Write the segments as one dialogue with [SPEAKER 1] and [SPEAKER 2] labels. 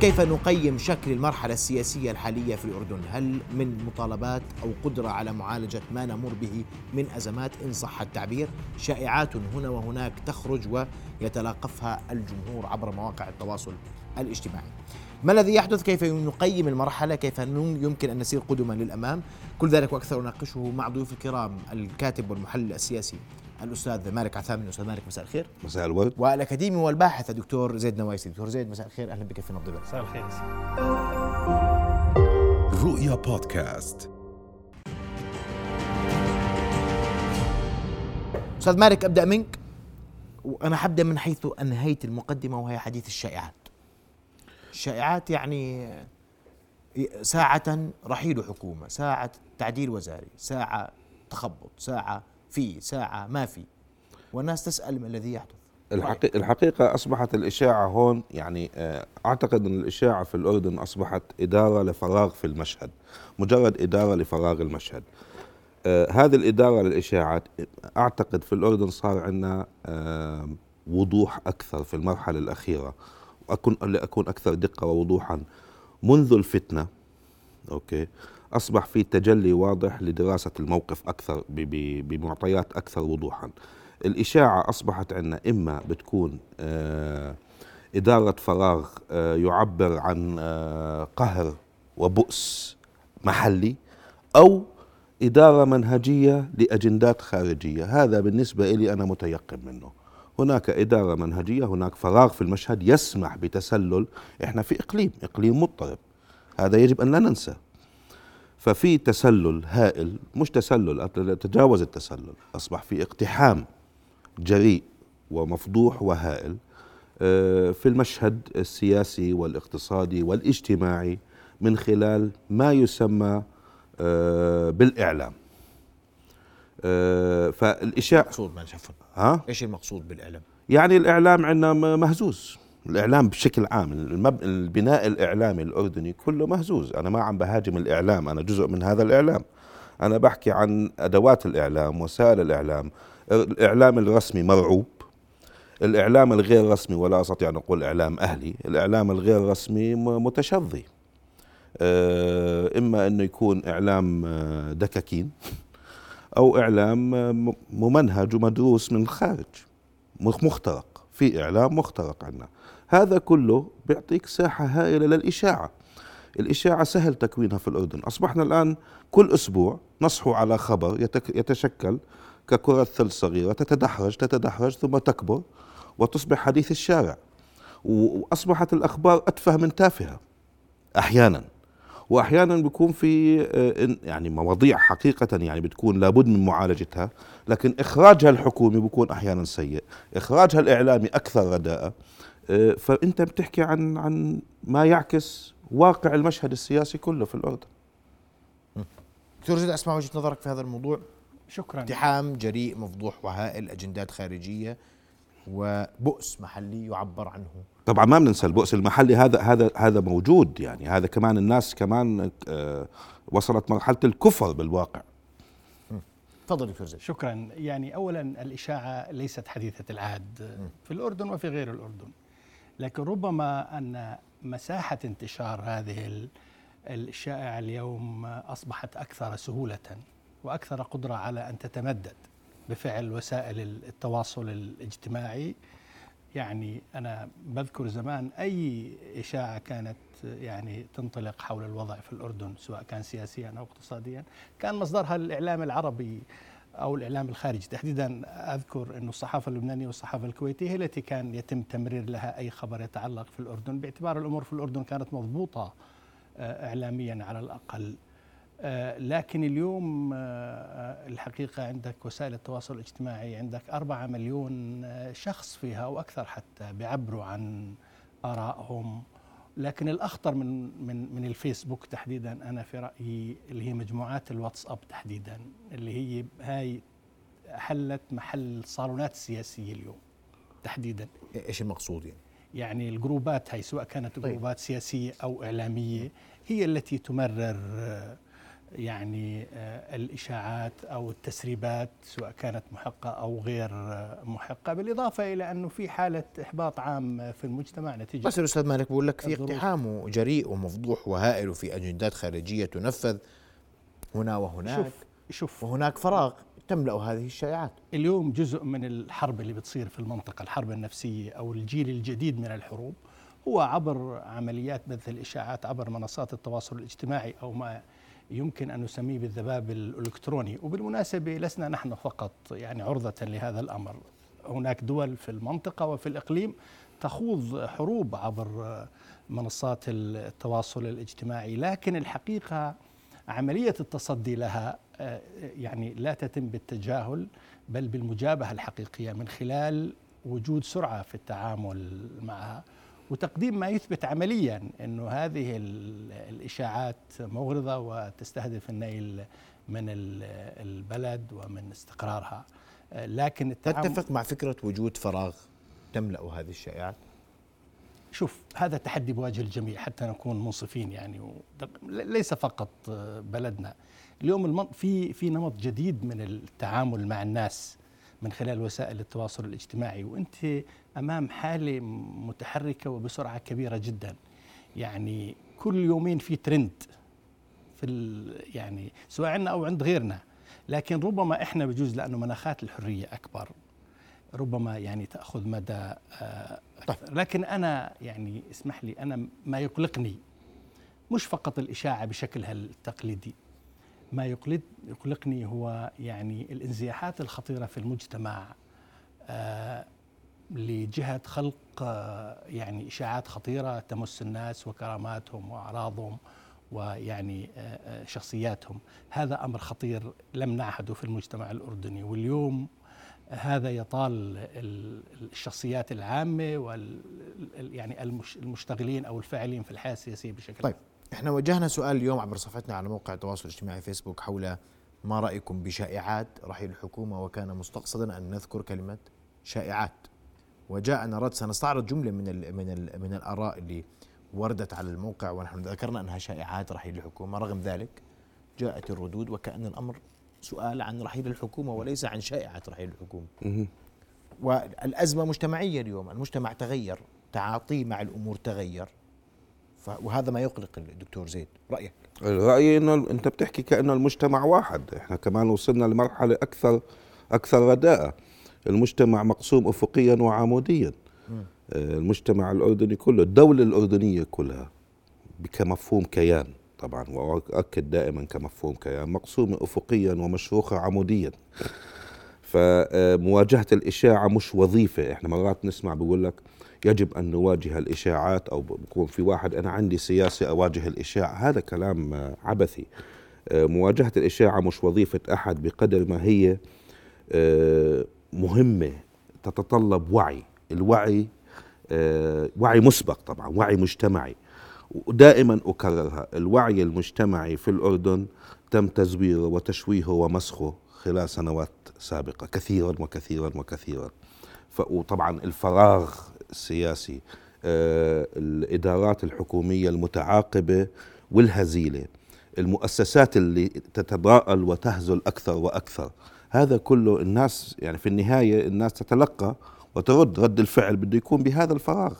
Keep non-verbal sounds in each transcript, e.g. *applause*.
[SPEAKER 1] كيف نقيم شكل المرحلة السياسية الحالية في الأردن؟ هل من مطالبات أو قدرة على معالجة ما نمر به من أزمات إن صح التعبير؟ شائعات هنا وهناك تخرج ويتلاقفها الجمهور عبر مواقع التواصل الاجتماعي. ما الذي يحدث؟ كيف نقيم المرحلة؟ كيف يمكن أن نسير قدما للأمام؟ كل ذلك وأكثر أناقشه مع ضيوف الكرام الكاتب والمحلل السياسي. الأستاذ مالك عثامي أستاذ مالك مساء الخير.
[SPEAKER 2] مساء الورد.
[SPEAKER 1] والاكاديمي والباحث الدكتور زيد نوايسي. دكتور زيد مساء الخير. أهلا بك في نبض
[SPEAKER 3] مساء الخير.
[SPEAKER 4] رؤيا بودكاست.
[SPEAKER 1] أستاذ مالك أبدأ منك. وأنا حبدأ من حيث أنهيت المقدمة وهي حديث الشائعات. الشائعات يعني ساعة رحيل حكومة ساعة تعديل وزاري ساعة تخبط ساعة في ساعة ما في. والناس تسأل ما الذي يحدث.
[SPEAKER 2] الحقيقة, الحقيقة أصبحت الإشاعة هون يعني آه، أعتقد أن الإشاعة في الأردن أصبحت إدارة لفراغ في المشهد مجرد إدارة لفراغ المشهد. آه هذه الإدارة للإشاعات أعتقد في الأردن صار عندنا آه وضوح أكثر في المرحلة الأخيرة. وأكون لأكون أكثر دقة ووضوحا. منذ الفتنة أوكي أصبح في تجلي واضح لدراسة الموقف أكثر بمعطيات أكثر وضوحا. الإشاعة أصبحت عندنا إما بتكون آه، إدارة فراغ آه، يعبر عن آه، قهر وبؤس محلي أو إدارة منهجية لأجندات خارجية. هذا بالنسبة لي أنا متيقن منه. هناك إدارة منهجية هناك فراغ في المشهد يسمح بتسلل. إحنا في إقليم إقليم مضطرب. هذا يجب أن لا ننسى. ففي تسلل هائل مش تسلل تجاوز التسلل أصبح في اقتحام جريء ومفضوح وهائل آه، في المشهد السياسي والاقتصادي والاجتماعي من خلال ما يسمى آه، بالإعلام
[SPEAKER 1] آه، فالإشاعة مقصود ها؟ إيش المقصود بالإعلام؟
[SPEAKER 2] يعني الإعلام عندنا مهزوز الإعلام بشكل عام المب... البناء الإعلامي الأردني كله مهزوز. أنا ما عم بهاجم الإعلام أنا جزء من هذا الإعلام. أنا بحكي عن أدوات الإعلام وسائل الإعلام. الإعلام الرسمي مرعوب. الإعلام الغير رسمي ولا أستطيع أن أقول إعلام أهلي. الإعلام الغير رسمي متشظي. آه، إما إنه يكون إعلام آه، دكاكين أو إعلام آه، ممنهج ومدروس من الخارج. مخترق. في إعلام مخترق عندنا هذا كله بيعطيك ساحة هائلة للإشاعة. الإشاعة سهل تكوينها في الأردن. أصبحنا الآن كل أسبوع نصحو على خبر يتشكل ككرة ثلج صغيرة تتدحرج تتدحرج ثم تكبر وتصبح حديث الشارع. وأصبحت الأخبار أتفه من تافهة أحيانا. واحيانا بيكون في آه، يعني مواضيع حقيقة يعني بتكون لابد من معالجتها. لكن إخراجها الحكومي بيكون أحيانا سيء. إخراجها الإعلامي أكثر رداءة. فأنت بتحكي عن عن ما يعكس واقع المشهد السياسي كله في الأردن.
[SPEAKER 1] دكتور زيد أسمع وجهة نظرك في هذا الموضوع.
[SPEAKER 3] شكرا.
[SPEAKER 1] اقتحام جريء مفضوح وهائل أجندات خارجية وبؤس محلي يعبر عنه.
[SPEAKER 2] طبعا ما بننسى البؤس المحلي هذا هذا هذا موجود يعني. هذا كمان الناس كمان آه، وصلت مرحلة الكفر بالواقع.
[SPEAKER 1] تفضل دكتور زيد.
[SPEAKER 3] شكرا. يعني اولا الإشاعة ليست حديثة العهد في الأردن وفي غير الأردن. لكن ربما أن مساحة انتشار هذه الشائعه اليوم أصبحت أكثر سهولة وأكثر قدرة على أن تتمدد بفعل وسائل التواصل الاجتماعي. يعني أنا بذكر زمان أي إشاعة كانت يعني تنطلق حول الوضع في الأردن سواء كان سياسيا أو اقتصاديا كان مصدرها الإعلام العربي. أو الإعلام الخارجي. تحديدا أذكر إنه الصحافة اللبنانية والصحافة الكويتية هي التي كان يتم تمرير لها أي خبر يتعلق في الأردن. باعتبار الأمور في الأردن كانت مضبوطة آه، اعلاميا على الأقل. آه، لكن اليوم آه، الحقيقة عندك وسائل التواصل الاجتماعي عندك أربعة مليون شخص فيها أو أكثر حتى بيعبروا عن آرائهم. لكن الأخطر من من من الفيسبوك تحديدا أنا في رأيي اللي هي مجموعات الواتساب تحديدا اللي هي هاي حلت محل صالونات سياسية اليوم تحديدا
[SPEAKER 1] إيش المقصود يعني؟
[SPEAKER 3] يعني الجروبات هاي سواء كانت طيب. جروبات سياسية أو إعلامية هي التي تمرر يعني آه، الإشاعات أو التسريبات سواء كانت محقة أو غير آه، محقة بالإضافة إلى أنه في حالة إحباط عام في المجتمع نتيجة
[SPEAKER 1] بس الاستاذ مالك بقول لك في. اقتحام جريء ومفضوح وهائل وفي أجندات خارجية تنفذ هنا وهناك
[SPEAKER 3] شوف شوف
[SPEAKER 1] وهناك فراغ تملأ هذه الشائعات
[SPEAKER 3] اليوم جزء من الحرب اللي بتصير في المنطقة الحرب النفسية أو الجيل الجديد من الحروب هو عبر عمليات بث الإشاعات عبر منصات التواصل الاجتماعي أو ما يمكن أن نسميه بالذباب الإلكتروني وبالمناسبة لسنا نحن فقط يعني عرضة لهذا الأمر. هناك دول في المنطقة وفي الإقليم تخوض حروب عبر منصات التواصل الاجتماعي لكن الحقيقة عملية التصدي لها آه، يعني لا تتم بالتجاهل بل بالمجابهة الحقيقية من خلال وجود سرعة في التعامل معها. وتقديم ما يثبت عمليا إنه هذه ال- الإشاعات مغرضة وتستهدف النيل من ال- البلد ومن استقرارها. لكن التعامل
[SPEAKER 1] تتفق مع فكرة وجود فراغ تملأ هذه الشائعات؟
[SPEAKER 3] شوف هذا تحدي بواجه الجميع حتى نكون منصفين يعني ليس فقط بلدنا. اليوم في في نمط جديد من التعامل مع الناس. من خلال وسائل التواصل الاجتماعي وأنت أمام حالة متحركة وبسرعة كبيرة جدا. يعني كل يومين في ترند في يعني سواء عندنا أو عند غيرنا. لكن ربما إحنا بجوز لأنه مناخات الحرية أكبر. ربما يعني تأخذ مدى آه، أكثر. لكن أنا يعني اسمح لي أنا ما يقلقني. مش فقط الإشاعة بشكلها التقليدي ما يقلد يقلقني هو يعني الانزياحات الخطيرة في المجتمع آه، لجهة خلق آه، يعني إشاعات خطيرة تمس الناس وكراماتهم وأعراضهم ويعني آه، شخصياتهم. هذا أمر خطير لم نعهده في المجتمع الأردني. واليوم هذا يطال ال- الشخصيات العامة وال ال- يعني المش- المشتغلين أو الفاعلين في الحياة السياسية بشكل
[SPEAKER 1] طيب. إحنا وجهنا سؤال اليوم عبر صفحتنا على موقع التواصل الاجتماعي فيسبوك حول ما رأيكم بشائعات رحيل الحكومة وكان مستقصدا أن نذكر كلمة شائعات. وجاءنا رد سنستعرض جملة من ال من ال من الآراء اللي وردت على الموقع ونحن ذكرنا أنها شائعات رحيل الحكومة. رغم ذلك جاءت الردود وكأن الأمر سؤال عن رحيل الحكومة وليس عن شائعة رحيل الحكومة.
[SPEAKER 2] مهم.
[SPEAKER 1] والأزمة مجتمعية اليوم المجتمع تغير تعاطيه مع الأمور تغير. وهذا ما يقلق الدكتور زيد. رأيك؟
[SPEAKER 2] رأيي إنه أنت بتحكي كأنه المجتمع واحد. إحنا كمان وصلنا لمرحلة أكثر أكثر رداءة. المجتمع مقسوم افقيا وعموديا. آه، المجتمع الأردني كله الدولة الأردنية كلها كمفهوم كيان طبعا وأؤكد دائما كمفهوم كيان مقسومة افقيا ومشروخة عموديا. فمواجهه الإشاعة مش وظيفة. إحنا مرات نسمع بيقول لك يجب أن نواجه الإشاعات أو بكون في واحد أنا عندي سياسة أواجه الإشاعة. هذا كلام آه، عبثي. آه، مواجهة الإشاعة مش وظيفة أحد بقدر ما هي آه، مهمة. تتطلب وعي. الوعي وعي مسبق طبعا وعي مجتمعي. ودائما أكررها. الوعي المجتمعي في الأردن تم تزويره وتشويهه ومسخه خلال سنوات سابقة كثيرا وكثيرا وكثيرا. وطبعا الفراغ السياسي آه، الإدارات الحكومية المتعاقبة والهزيلة المؤسسات اللي تتضاءل وتهزل أكثر وأكثر. هذا كله الناس يعني في النهاية الناس تتلقى وترد رد الفعل بده يكون بهذا الفراغ.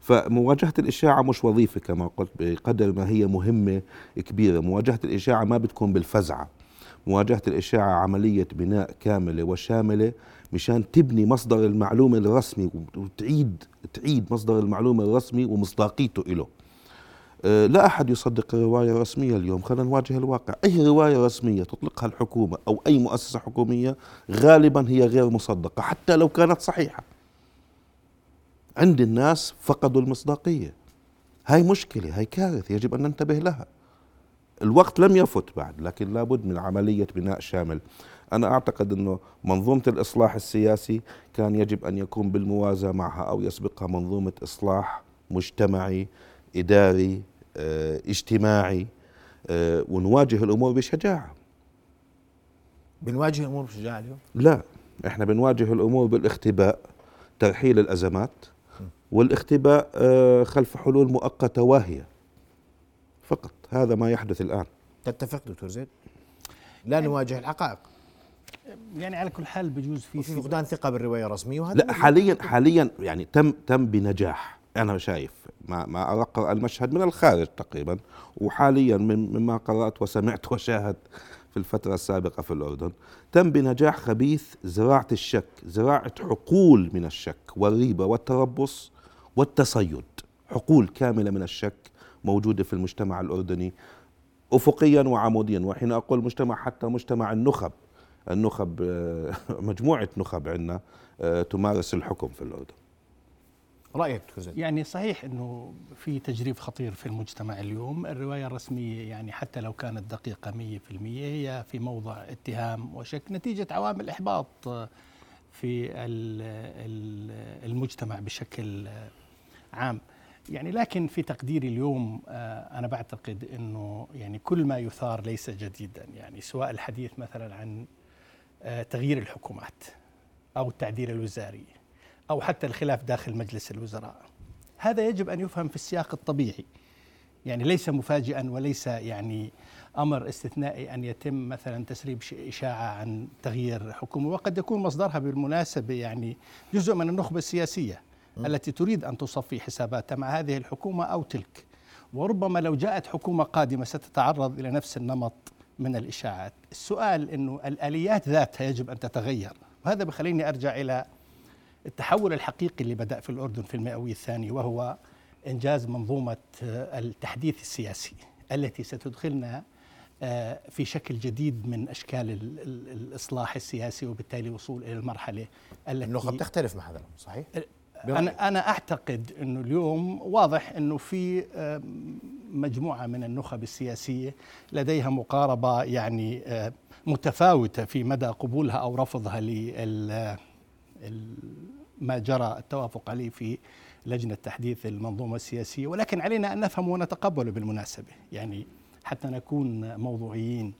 [SPEAKER 2] فمواجهة الإشاعة مش وظيفة كما قلت بقدر ما هي مهمة كبيرة. مواجهة الإشاعة ما بتكون بالفزعة. مواجهة الإشاعة عملية بناء كاملة وشاملة مشان تبني مصدر المعلومة الرسمي وتعيد تعيد مصدر المعلومة الرسمي ومصداقيته له آه، لا أحد يصدق الرواية الرسمية اليوم. خلينا نواجه الواقع. أي رواية رسمية تطلقها الحكومة أو أي مؤسسة حكومية غالبا هي غير مصدقة حتى لو كانت صحيحة. عند الناس فقدوا المصداقية. هاي مشكلة هاي كارثة يجب أن ننتبه لها. الوقت لم يفت بعد لكن لابد من عملية بناء شامل. أنا أعتقد أنه منظومة الإصلاح السياسي كان يجب أن يكون بالموازاة معها أو يسبقها منظومة إصلاح مجتمعي إداري آه اجتماعي آه ونواجه الأمور بشجاعة.
[SPEAKER 1] بنواجه الأمور بشجاعة اليوم؟
[SPEAKER 2] لا إحنا بنواجه الأمور بالاختباء ترحيل الأزمات والاختباء آه، خلف حلول مؤقتة واهية. فقط هذا ما يحدث الآن.
[SPEAKER 1] تتفق دكتور زيد؟ لا نواجه الحقائق.
[SPEAKER 3] يعني على كل حال بجوز في
[SPEAKER 1] فقدان ثقة بالرواية الرسمية وهذا
[SPEAKER 2] لا حاليا حاليا يعني تم تم بنجاح أنا شايف. ما ما اقرا المشهد من الخارج تقريبا وحاليا من مما قرأت وسمعت *laughs* وشاهدت في الفترة السابقة في الأردن. تم بنجاح خبيث زراعة الشك زراعة حقول من الشك والريبة والتربص والتصيد. حقول كاملة من الشك موجودة في المجتمع الأردني أفقيا وعموديا. وحين أقول مجتمع حتى مجتمع النخب. النخب آه، *laughs* مجموعة نخب عندنا آه، تمارس الحكم في الأردن.
[SPEAKER 1] رأيك دكتور زيد
[SPEAKER 3] يعني صحيح إنه في تجريف خطير في المجتمع اليوم، الرواية الرسمية يعني حتى لو كانت دقيقة 100% هي في موضع اتهام وشك نتيجة عوامل إحباط في ال- ال- المجتمع بشكل عام. يعني لكن في تقديري اليوم آه، أنا بعتقد إنه يعني كل ما يثار ليس جديدا، يعني سواء الحديث مثلا عن آه، تغيير الحكومات أو التعديل الوزاري أو حتى الخلاف داخل مجلس الوزراء. هذا يجب أن يفهم في السياق الطبيعي. يعني ليس مفاجئا وليس يعني أمر استثنائي أن يتم مثلا تسريب إشاعة عن تغيير حكومة وقد يكون مصدرها بالمناسبة يعني جزء من النخبة السياسية التي تريد أن تصفي حساباتها مع هذه الحكومة أو تلك. وربما لو جاءت حكومة قادمة ستتعرض إلى نفس النمط من الإشاعات السؤال إنه الآليات ذاتها يجب أن تتغير وهذا بخليني أرجع إلى التحول الحقيقي اللي بدأ في الأردن في المئوية الثانية وهو إنجاز منظومة آه، التحديث السياسي التي ستدخلنا آه، في شكل جديد من أشكال ال- ال- الإصلاح السياسي وبالتالي وصول إلى المرحلة التي
[SPEAKER 1] النخب تختلف مع هذا صحيح برأيك؟
[SPEAKER 3] أنا أنا أعتقد أنه اليوم واضح أنه في مجموعة من النخب السياسية لديها مقاربة يعني آه، متفاوتة في مدى قبولها أو رفضها لل ال- ما جرى التوافق عليه في لجنة تحديث المنظومة السياسية. ولكن علينا أن نفهم ونتقبله بالمناسبة. يعني حتى نكون موضوعيين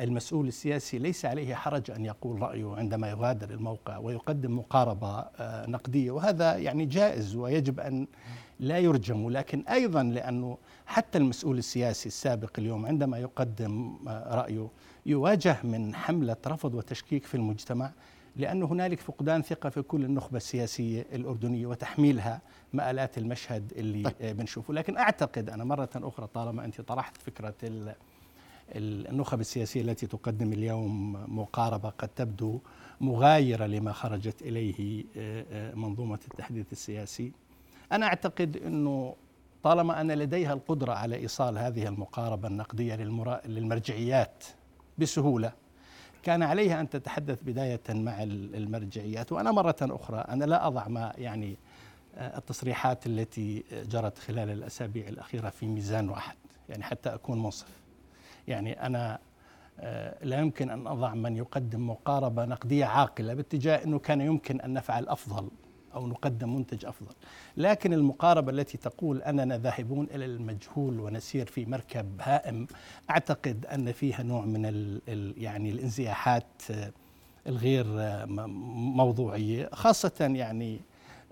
[SPEAKER 3] المسؤول السياسي ليس عليه حرج أن يقول رأيه عندما يغادر الموقع ويقدم مقاربة آه، نقدية. وهذا يعني جائز ويجب أن لا يرجم لكن أيضا لأنه حتى المسؤول السياسي السابق اليوم عندما يقدم آه، رأيه يواجه من حملة رفض وتشكيك في المجتمع لأن هنالك فقدان ثقة في كل النخبة السياسية الأردنية وتحميلها مآلات المشهد اللي
[SPEAKER 1] طيب.
[SPEAKER 3] طيب. بنشوفه لكن أعتقد أنا مرة أخرى طالما أنت طرحت فكرة ال- ال- النخب السياسية التي تقدم اليوم مقاربة قد تبدو مغايرة لما خرجت إليه آه، آه، منظومة التحديث السياسي أنا أعتقد أنه طالما أن لديها القدرة على إيصال هذه المقاربة النقدية للمرا- للمرجعيات بسهولة كان عليها أن تتحدث بداية مع ال- المرجعيات. وأنا مرة أخرى أنا لا أضع ما يعني آه، التصريحات التي جرت خلال الأسابيع الأخيرة في ميزان واحد يعني حتى أكون منصف. يعني أنا آه، لا يمكن أن أضع من يقدم مقاربة نقدية عاقلة باتجاه أنه كان يمكن أن نفعل أفضل أو نقدم منتج أفضل. لكن المقاربة التي تقول أننا ذاهبون إلى المجهول ونسير في مركب هائم أعتقد أن فيها نوع من ال يعني الانزياحات آه، الغير آه، موضوعية. خاصة يعني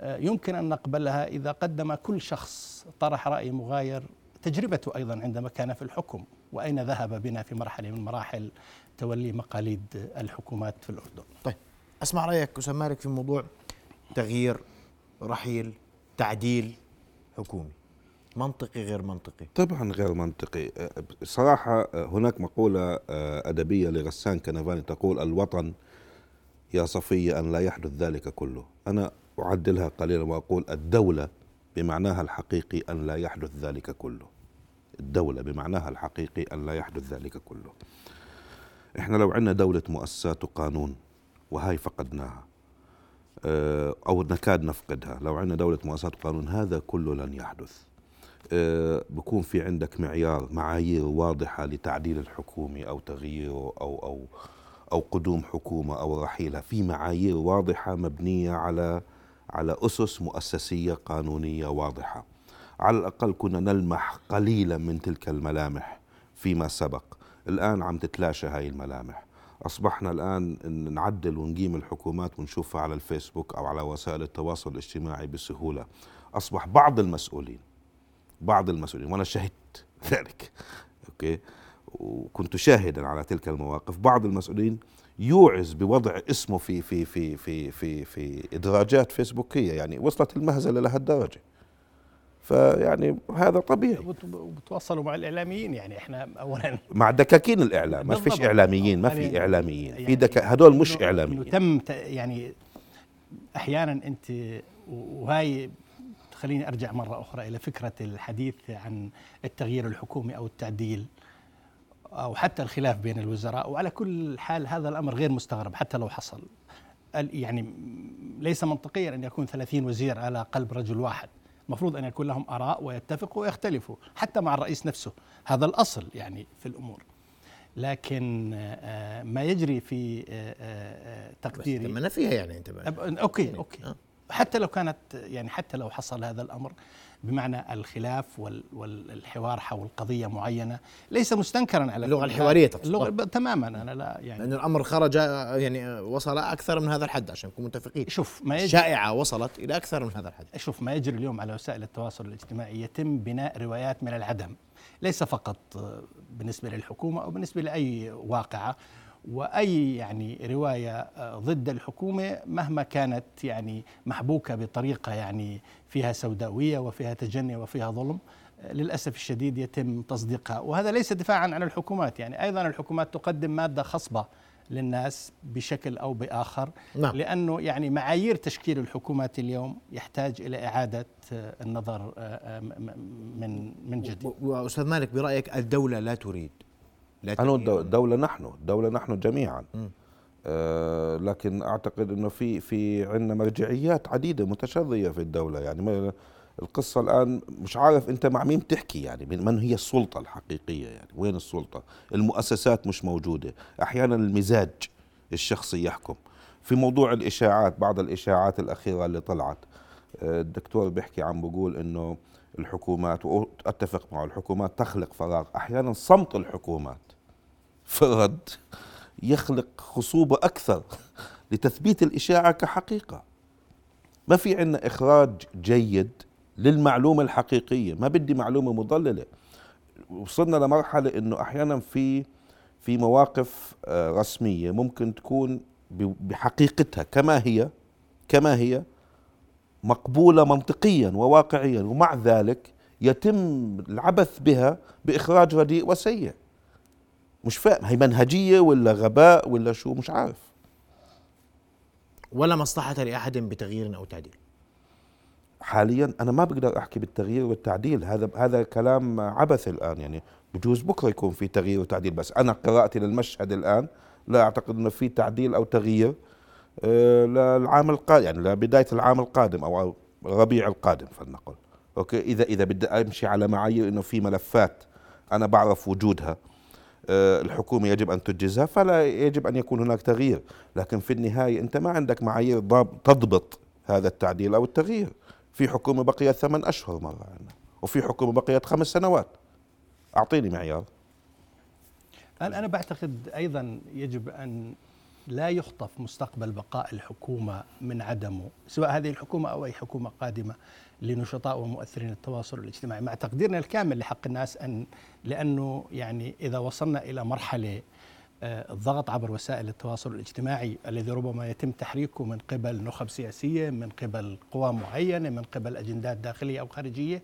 [SPEAKER 3] آه، يمكن أن نقبلها إذا قدم كل شخص طرح رأي مغاير تجربته أيضا عندما كان في الحكم وأين ذهب بنا في مرحلة من مراحل تولي مقاليد الحكومات في الأردن.
[SPEAKER 1] طيب أسمع رأيك اسامه مالك في موضوع تغيير رحيل تعديل حكومي. منطقي غير منطقي.
[SPEAKER 2] طبعا غير منطقي. أه، صراحة أه، هناك مقولة أه، أدبية لغسان كنفاني تقول الوطن يا صفية أن لا يحدث ذلك كله. أنا أعدلها قليلا وأقول الدولة بمعناها الحقيقي أن لا يحدث ذلك كله. الدولة بمعناها الحقيقي أن لا يحدث ذلك كله. إحنا لو عندنا دولة مؤسسات وقانون وهاي فقدناها. أو نكاد نفقدها. لو عندنا دولة مؤسسات وقانون هذا كله لن يحدث. آه، بكون في عندك معيار معايير واضحة لتعديل الحكومة أو تغييره أو أو أو قدوم حكومة أو رحيلها. في معايير واضحة مبنية على على أسس مؤسسية قانونية واضحة. على الأقل كنا نلمح قليلا من تلك الملامح فيما سبق. الآن عم تتلاشى هاي الملامح. أصبحنا الآن نعدل ونقيم الحكومات ونشوفها على الفيسبوك أو على وسائل التواصل الاجتماعي بسهولة. أصبح بعض المسؤولين بعض المسؤولين وأنا شهدت *laughs* ذلك أوكي؟ وكنت شاهدا على تلك المواقف. بعض المسؤولين يوعز بوضع اسمه في في في في في في إدراجات فيسبوكية يعني وصلت المهزلة لهالدرجه فيعني هذا طبيعي.
[SPEAKER 3] وبت- وبتواصلوا مع الإعلاميين يعني إحنا اولا.
[SPEAKER 2] مع دكاكين الإعلام ما فيش. إعلاميين ما
[SPEAKER 3] يعني-
[SPEAKER 2] في إعلاميين. في
[SPEAKER 3] يعني
[SPEAKER 2] دك هدول مش إعلاميين.
[SPEAKER 3] تم ت- يعني أحيانا أنت وهاي خليني أرجع مرة أخرى إلى فكرة الحديث عن التغيير الحكومي أو التعديل أو حتى الخلاف بين الوزراء. وعلى كل حال هذا الأمر غير مستغرب حتى لو حصل. يعني ليس منطقيا أن يكون 30 وزير على قلب رجل واحد. المفروض أن يكون لهم آراء ويتفقوا ويختلفوا حتى مع الرئيس نفسه هذا الأصل يعني في الأمور لكن آه، ما يجري في آه، آه، تقديري
[SPEAKER 1] تمنى فيها يعني أنت بقى.
[SPEAKER 3] okay okay
[SPEAKER 1] آه.
[SPEAKER 3] حتى لو كانت يعني حتى لو حصل هذا الأمر بمعنى الخلاف وال- والحوار حول قضية معينة ليس مستنكرا على حال.
[SPEAKER 1] الحوارية تقصد.
[SPEAKER 3] اللغة تماما أنا لا يعني
[SPEAKER 1] لأن الأمر خرج يعني وصل أكثر من هذا الحد عشان نكون متفقين
[SPEAKER 3] شوف ما يجري
[SPEAKER 1] شائعة وصلت إلى أكثر من هذا الحد
[SPEAKER 3] شوف ما يجري اليوم على وسائل التواصل الاجتماعي يتم بناء روايات من العدم ليس فقط آه، بالنسبة للحكومة أو بالنسبة لأي وأي يعني رواية آه، ضد الحكومة مهما كانت يعني محبوكة بطريقة يعني فيها سوداوية وفيها تجني وفيها ظلم آه، للأسف الشديد يتم تصديقها وهذا ليس دفاعا عن الحكومات يعني أيضا الحكومات تقدم مادة خصبة للناس بشكل أو بآخر
[SPEAKER 1] نعم.
[SPEAKER 3] لأنه يعني معايير تشكيل الحكومات اليوم يحتاج إلى إعادة آه، النظر من من جديد
[SPEAKER 1] و- وأستاذ مالك برأيك الدولة لا تريد
[SPEAKER 2] أنا الدولة نحن الدولة نحن جميعا.
[SPEAKER 1] مم.
[SPEAKER 2] آه لكن أعتقد أنه في في عندنا مرجعيات عديدة متشظية في الدولة. يعني القصة الآن مش عارف أنت مع مين بتحكي يعني من من هي السلطة الحقيقية؟ يعني وين السلطة؟ المؤسسات مش موجودة. أحيانا المزاج الشخصي يحكم. في موضوع الإشاعات بعض الإشاعات الأخيرة اللي طلعت. آه، الدكتور بيحكي عم بقول أنه الحكومات وأتفق معه الحكومات تخلق فراغ. أحيانا صمت الحكومات. فرد يخلق خصوبة أكثر لتثبيت الإشاعة كحقيقة. ما في عندنا إخراج جيد للمعلومة الحقيقية. ما بدي معلومة مضللة. وصلنا لمرحلة أنه أحيانا في في مواقف آه، رسمية ممكن تكون بحقيقتها كما هي كما هي مقبولة منطقيا وواقعيا ومع ذلك يتم العبث بها بإخراج رديء وسيء. مش فاهم هي منهجية ولا غباء ولا شو مش عارف.
[SPEAKER 1] ولا مصلحة لأحد بتغيير أو تعديل.
[SPEAKER 2] حاليا أنا ما بقدر أحكي بالتغيير والتعديل هذا هذا كلام عبث الآن يعني. بجوز بكرة يكون في تغيير وتعديل بس أنا قراءتي للمشهد الآن لا أعتقد إنه في تعديل أو تغيير آه، للعام القادم يعني لبداية العام القادم أو الربيع القادم فلنقل أوكي؟ إذا إذا بدي أمشي على معايير إنه في ملفات أنا بعرف وجودها. الحكومة يجب أن تنجزها فلا يجب أن يكون هناك تغيير. لكن في النهاية أنت ما عندك معايير تضبط هذا التعديل أو التغيير. في حكومة بقيت ثمان أشهر مرة عندنا وفي حكومة بقيت خمس سنوات. أعطيني معيار.
[SPEAKER 3] أنا أنا بعتقد أيضا يجب أن لا يخطف مستقبل بقاء الحكومة من عدمه سواء هذه الحكومة أو أي حكومة قادمة لنشطاء ومؤثرين التواصل الاجتماعي مع تقديرنا الكامل لحق الناس أن لأنه يعني إذا وصلنا إلى مرحلة آه، الضغط عبر وسائل التواصل الاجتماعي الذي ربما يتم تحريكه من قبل نخب سياسية من قبل قوى معينة من قبل أجندات داخلية أو خارجية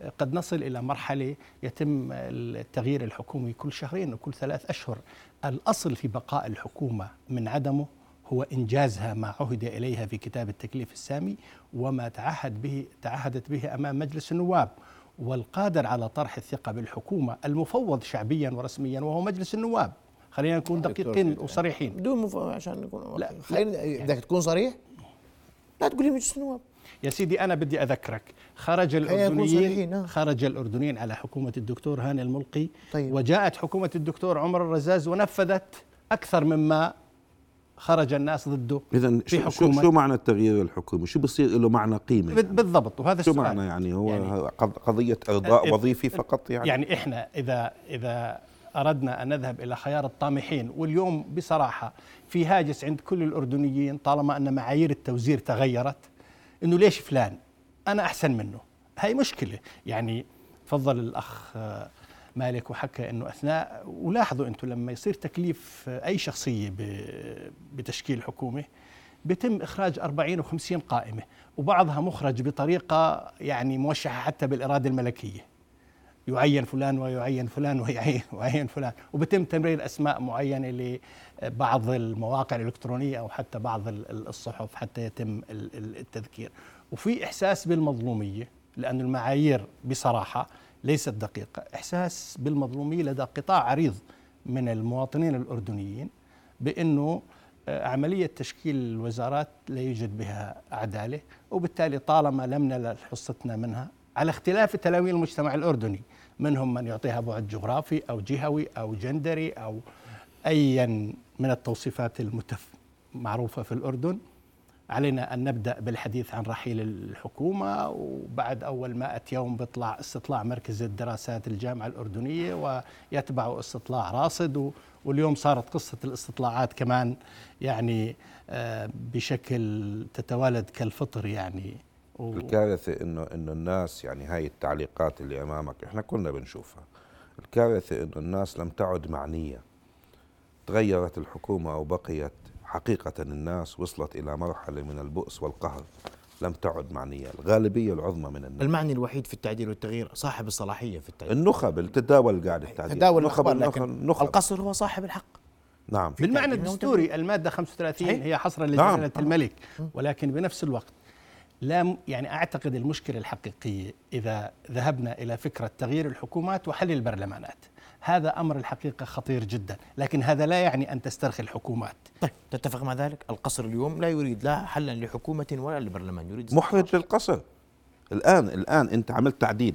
[SPEAKER 3] آه، قد نصل إلى مرحلة يتم التغيير الحكومي كل شهرين وكل ثلاث أشهر. الأصل في بقاء الحكومة من عدمه هو إنجازها ما عهد إليها في كتاب التكليف السامي وما تعهد به تعهدت به أمام مجلس النواب والقادر على طرح الثقة بالحكومة المفوض شعبيا ورسميا وهو مجلس النواب. خلينا نكون دقيقين وصريحين.
[SPEAKER 1] بدون مف... عشان نكون
[SPEAKER 3] لا،
[SPEAKER 1] خلينا بدك تكون صريح لا تقول لي مجلس النواب.
[SPEAKER 3] يا سيدي أنا بدي أذكرك. خرج
[SPEAKER 1] خلينا نكون صريحين،
[SPEAKER 3] الأردنيين
[SPEAKER 1] آه.
[SPEAKER 3] خرج الأردنيين على حكومة الدكتور هاني الملقي.
[SPEAKER 1] طيب.
[SPEAKER 3] وجاءت حكومة الدكتور عمر الرزاز ونفذت أكثر مما خرج الناس ضده في
[SPEAKER 2] شو, شو, معنى التغيير الحكومي؟ شو بصير له معنى قيمة
[SPEAKER 3] بال- بالضبط وهذا
[SPEAKER 2] شو
[SPEAKER 3] السؤال.
[SPEAKER 2] معنى يعني؟ هو
[SPEAKER 3] يعني-
[SPEAKER 2] يعني قض- قضية إرضاء
[SPEAKER 3] ال-
[SPEAKER 2] وظيفي فقط يعني,
[SPEAKER 3] يعني إحنا اذا إذا أردنا أن نذهب إلى خيار الطامحين واليوم بصراحة في هاجس عند كل الأردنيين طالما أن معايير التوزير تغيرت. إنه ليش فلان؟ أنا أحسن منه. هاي مشكلة. يعني تفضل الأخ آه، مالك وحكى إنه أثناء ولاحظوا أنتم لما يصير تكليف أي شخصية بتشكيل حكومة بيتم إخراج 40 و50 قائمة وبعضها مخرج بطريقة يعني موشحة حتى بالإرادة الملكية. يعين فلان ويعين فلان ويعين *laughs* ويعين فلان. وبتم تمرير أسماء معينة لبعض المواقع الإلكترونية أو حتى بعض ال- ال- الصحف حتى يتم ال- ال- التذكير. وفي إحساس بالمظلومية لأن المعايير بصراحة ليست دقيقة. إحساس بالمظلومية لدى قطاع عريض من المواطنين الأردنيين بأنه آه، عملية تشكيل الوزارات لا يوجد بها عدالة. وبالتالي طالما لم ننال حصتنا منها على اختلاف تلاوين المجتمع الأردني منهم من يعطيها بعد جغرافي أو جهوي أو جندري أو ايا من التوصيفات المتف معروفة في الأردن. علينا أن نبدأ بالحديث عن رحيل الحكومة وبعد أول 100 يوم بيطلع استطلاع مركز الدراسات الجامعة الأردنية ويتبع استطلاع راصد واليوم صارت قصة الاستطلاعات كمان يعني آه، بشكل تتوالد كالفطر يعني. و-
[SPEAKER 2] الكارثة انه إنه الناس يعني هاي التعليقات اللي أمامك إحنا كنا بنشوفها. الكارثة إنه الناس لم تعد معنية. تغيرت الحكومة أو بقيت حقيقة الناس وصلت إلى مرحلة من البؤس والقهر لم تعد معنية. الغالبية العظمى من الناس.
[SPEAKER 1] المعني الوحيد في التعديل والتغيير صاحب الصلاحية في التعديل.
[SPEAKER 2] النخب اللي تتداول قاعد التعديل.
[SPEAKER 1] تداول
[SPEAKER 2] نخب
[SPEAKER 1] الأخبار لكن
[SPEAKER 2] النخب
[SPEAKER 1] القصر هو صاحب الحق.
[SPEAKER 2] نعم.
[SPEAKER 3] بالمعنى الدستوري المادة 35
[SPEAKER 1] صحيح.
[SPEAKER 3] هي حصرا
[SPEAKER 2] نعم.
[SPEAKER 3] لجلاله الملك ولكن بنفس الوقت لا يعني أعتقد المشكلة الحقيقية إذا ذهبنا إلى فكرة تغيير الحكومات وحل البرلمانات. هذا أمر الحقيقة خطير جدا لكن هذا لا يعني أن تسترخي الحكومات.
[SPEAKER 1] طيب تتفق مع ذلك؟ القصر اليوم لا يريد لا حلا لحكومة ولا لبرلمان يريد
[SPEAKER 2] محرج للقصر الآن الآن أنت عملت تعديل.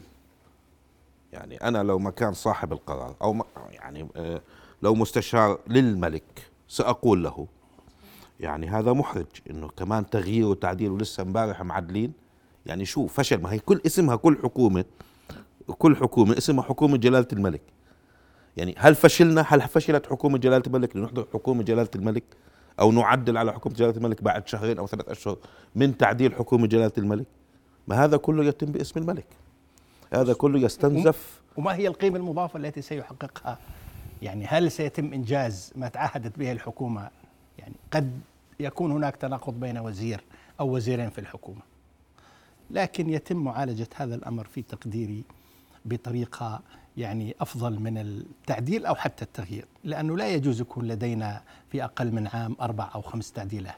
[SPEAKER 2] يعني أنا لو مكان صاحب القرار أو يعني آه، لو مستشار للملك سأقول له يعني هذا محرج إنه كمان تغيير وتعديل ولسه امبارح معدلين. يعني شو فشل ما هي كل اسمها كل حكومة كل حكومة اسمها حكومة جلالة الملك. يعني هل فشلنا؟ هل فشلت حكومة جلالة الملك لنحضر حكومة جلالة الملك؟ أو نعدل على حكومة جلالة الملك بعد شهرين أو ثلاث أشهر من تعديل حكومة جلالة الملك؟ ما هذا كله يتم باسم الملك. هذا كله يستنزف.
[SPEAKER 3] وما هي القيمة المضافة التي سيحققها؟ يعني هل سيتم إنجاز ما تعهدت به الحكومة يعني قد يكون هناك تناقض بين وزير أو وزيرين في الحكومة. لكن يتم معالجة هذا الأمر في تقديري بطريقة يعني أفضل من التعديل أو حتى التغيير لأنه لا يجوز يكون لدينا في أقل من عام أربع أو خمس تعديلات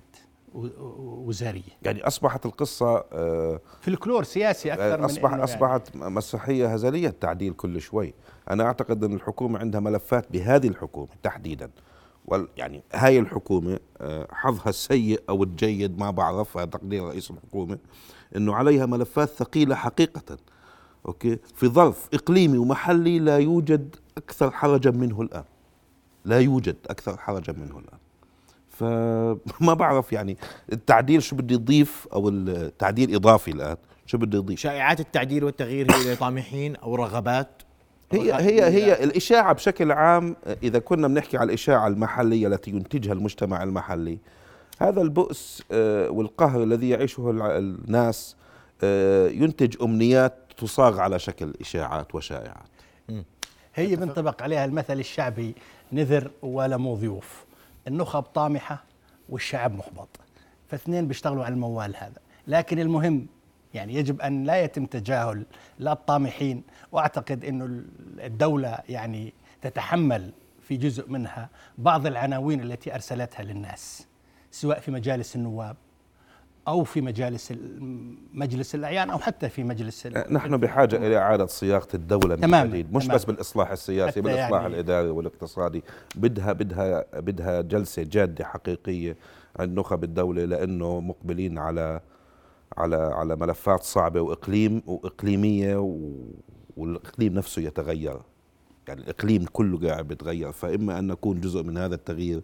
[SPEAKER 3] وزارية.
[SPEAKER 2] يعني أصبحت القصة آه،
[SPEAKER 3] فلكلور سياسي أكثر من
[SPEAKER 2] اصبح
[SPEAKER 3] إنه يعني
[SPEAKER 2] أصبحت مسرحيه هزلية تعديل كل شوي. أنا أعتقد أن الحكومة عندها ملفات بهذه الحكومة تحديدا. يعني هاي الحكومة آه، حظها السيء أو الجيد ما بعرف هذا تقدير رئيس الحكومة إنه عليها ملفات ثقيلة حقيقة. أوكي؟ في ظرف إقليمي ومحلي لا يوجد أكثر حرجا منه الآن. لا يوجد أكثر حرجا منه الآن. فما *laughs* بعرف يعني التعديل شو بده يضيف أو التعديل إضافي الآن شو بده يضيف؟
[SPEAKER 1] شائعات التعديل والتغيير هي لطامحين أو رغبات
[SPEAKER 2] هي هي هي الإشاعة بشكل عام إذا كنا بنحكي على الإشاعة المحلية التي ينتجها المجتمع المحلي هذا البؤس آه، والقهر الذي يعيشه الناس آه، ينتج أمنيات تصاغ على شكل إشاعات وشائعات.
[SPEAKER 3] هي بينطبق عليها المثل الشعبي نذر ولا مو ضيوف النخب طامحة والشعب محبط. فاثنين بيشتغلوا على الموال هذا. لكن المهم يعني يجب أن لا يتم تجاهل لا الطامحين وأعتقد أنه الدولة يعني تتحمل في جزء منها بعض العناوين التي أرسلتها للناس سواء في مجالس النواب أو في مجالس ال- مجلس الأعيان أو حتى في مجلس ال-
[SPEAKER 2] نحن بحاجة إلى إعادة صياغة الدولة من
[SPEAKER 3] تماماً،
[SPEAKER 2] جديد مش
[SPEAKER 3] تماماً.
[SPEAKER 2] بس بالإصلاح السياسي
[SPEAKER 3] حتى
[SPEAKER 2] بالإصلاح
[SPEAKER 3] يعني-
[SPEAKER 2] الإداري والاقتصادي بدها بدها بدها جلسة جادة حقيقية عند نخب الدولة لأنه مقبلين على على على ملفات صعبة وإقليم وإقليمية و- والإقليم نفسه يتغير. يعني الإقليم كله قاعد بيتغير. فإما أن نكون جزء من هذا التغيير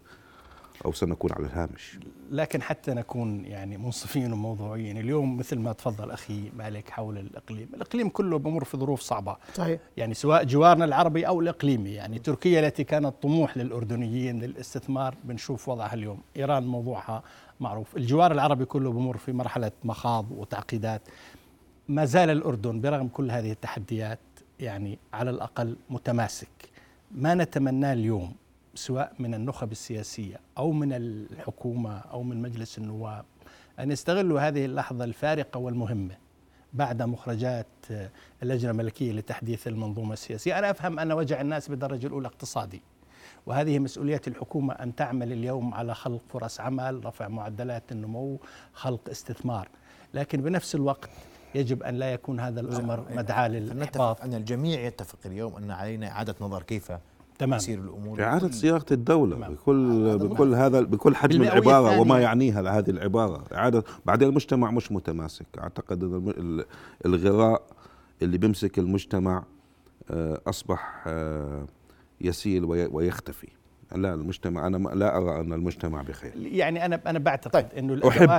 [SPEAKER 2] أو سنكون على الهامش.
[SPEAKER 3] لكن حتى نكون يعني منصفين وموضوعيين. اليوم مثل ما تفضل أخي مالك حول الإقليم، الإقليم كله بمر في ظروف صعبة.
[SPEAKER 1] صحيح.
[SPEAKER 3] يعني سواء جوارنا العربي أو الإقليمي، يعني تركيا التي كانت طموح للأردنيين للاستثمار. بنشوف وضعها اليوم، إيران موضوعها معروف، الجوار العربي كله بمر في مرحلة مخاض وتعقيدات. ما زال الأردن برغم كل هذه التحديات يعني على الأقل متماسك. ما نتمناه اليوم سواء من النخب السياسية أو من الحكومة أو من مجلس النواب أن يستغلوا هذه اللحظة الفارقة والمهمة بعد مخرجات اللجنة الملكية لتحديث المنظومة السياسية، أنا أفهم أن وجع الناس بالدرجة الأولى اقتصادي. وهذه مسؤولية الحكومة أن تعمل اليوم على خلق فرص عمل، رفع معدلات النمو، خلق استثمار، لكن بنفس الوقت يجب أن لا يكون هذا الأمر مدعاة للإحباط.
[SPEAKER 1] أن الجميع يتفق اليوم أن علينا إعادة نظر كيف
[SPEAKER 3] تمام.
[SPEAKER 1] تسير الأمور.
[SPEAKER 2] إعادة صياغة الدولة
[SPEAKER 3] تمام.
[SPEAKER 2] بكل بكل هذا بكل حجم
[SPEAKER 3] الثانية.
[SPEAKER 2] وما يعنيها هذه العبارة. إعادة بعدين المجتمع مش متماسك. أعتقد أن الم- ال- الغراء اللي بيمسك المجتمع آه، أصبح آه، يسيل وي- ويختفي لا المجتمع ما- لا أرى أن المجتمع بخير
[SPEAKER 3] يعني أنا أنا بعتقد
[SPEAKER 1] طيب.
[SPEAKER 3] إنه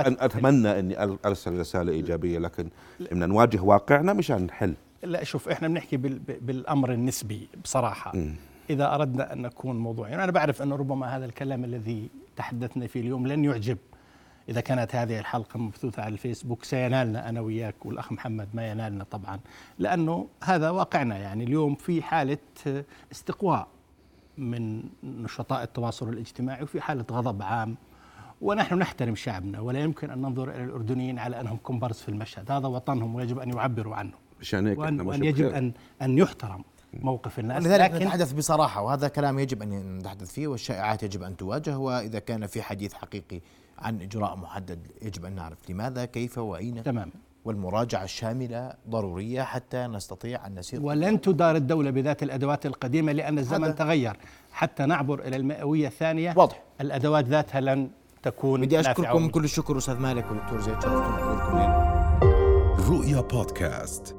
[SPEAKER 2] أن أتمنى أني أر- أرسل رسالة إيجابية لكن بدنا نواجه واقعنا مشان نحل
[SPEAKER 3] لا شوف إحنا بنحكي بال- بالأمر النسبي بصراحة
[SPEAKER 2] مم.
[SPEAKER 3] إذا أردنا أن نكون موضوعيين أنا بعرف انه ربما هذا الكلام الذي تحدثنا فيه اليوم لن يعجب إذا كانت هذه الحلقة مبثوثة على الفيسبوك سينالنا أنا وياك والأخ محمد ما ينالنا طبعا لأنه هذا واقعنا يعني اليوم في حالة استقواء من نشطاء التواصل الاجتماعي وفي حالة غضب عام ونحن نحترم شعبنا ولا يمكن أن ننظر إلى الأردنيين على أنهم كومبارس في المشهد هذا وطنهم ويجب أن يعبروا عنه
[SPEAKER 2] مشان هيك
[SPEAKER 3] وأن, وأن يجب. أن أن يحترم موقف الناس
[SPEAKER 1] ولذلك
[SPEAKER 3] لكن
[SPEAKER 1] نتحدث بصراحة وهذا كلام يجب أن نتحدث فيه والشائعات يجب أن تواجه وإذا كان في حديث حقيقي عن إجراء محدد يجب أن نعرف لماذا كيف وأين
[SPEAKER 3] تمام.
[SPEAKER 1] والمراجعة الشاملة ضرورية حتى نستطيع أن نسير
[SPEAKER 3] ولن تدار الدولة بذات الأدوات القديمة لأن الزمن تغير. حتى نعبر إلى المئوية الثانية
[SPEAKER 1] واضح.
[SPEAKER 3] الأدوات ذاتها لن تكون
[SPEAKER 1] بدي أشكركم كل الشكر أستاذ مالك ودكتور زيد شرفتونا لكم
[SPEAKER 4] رؤيا بودكاست.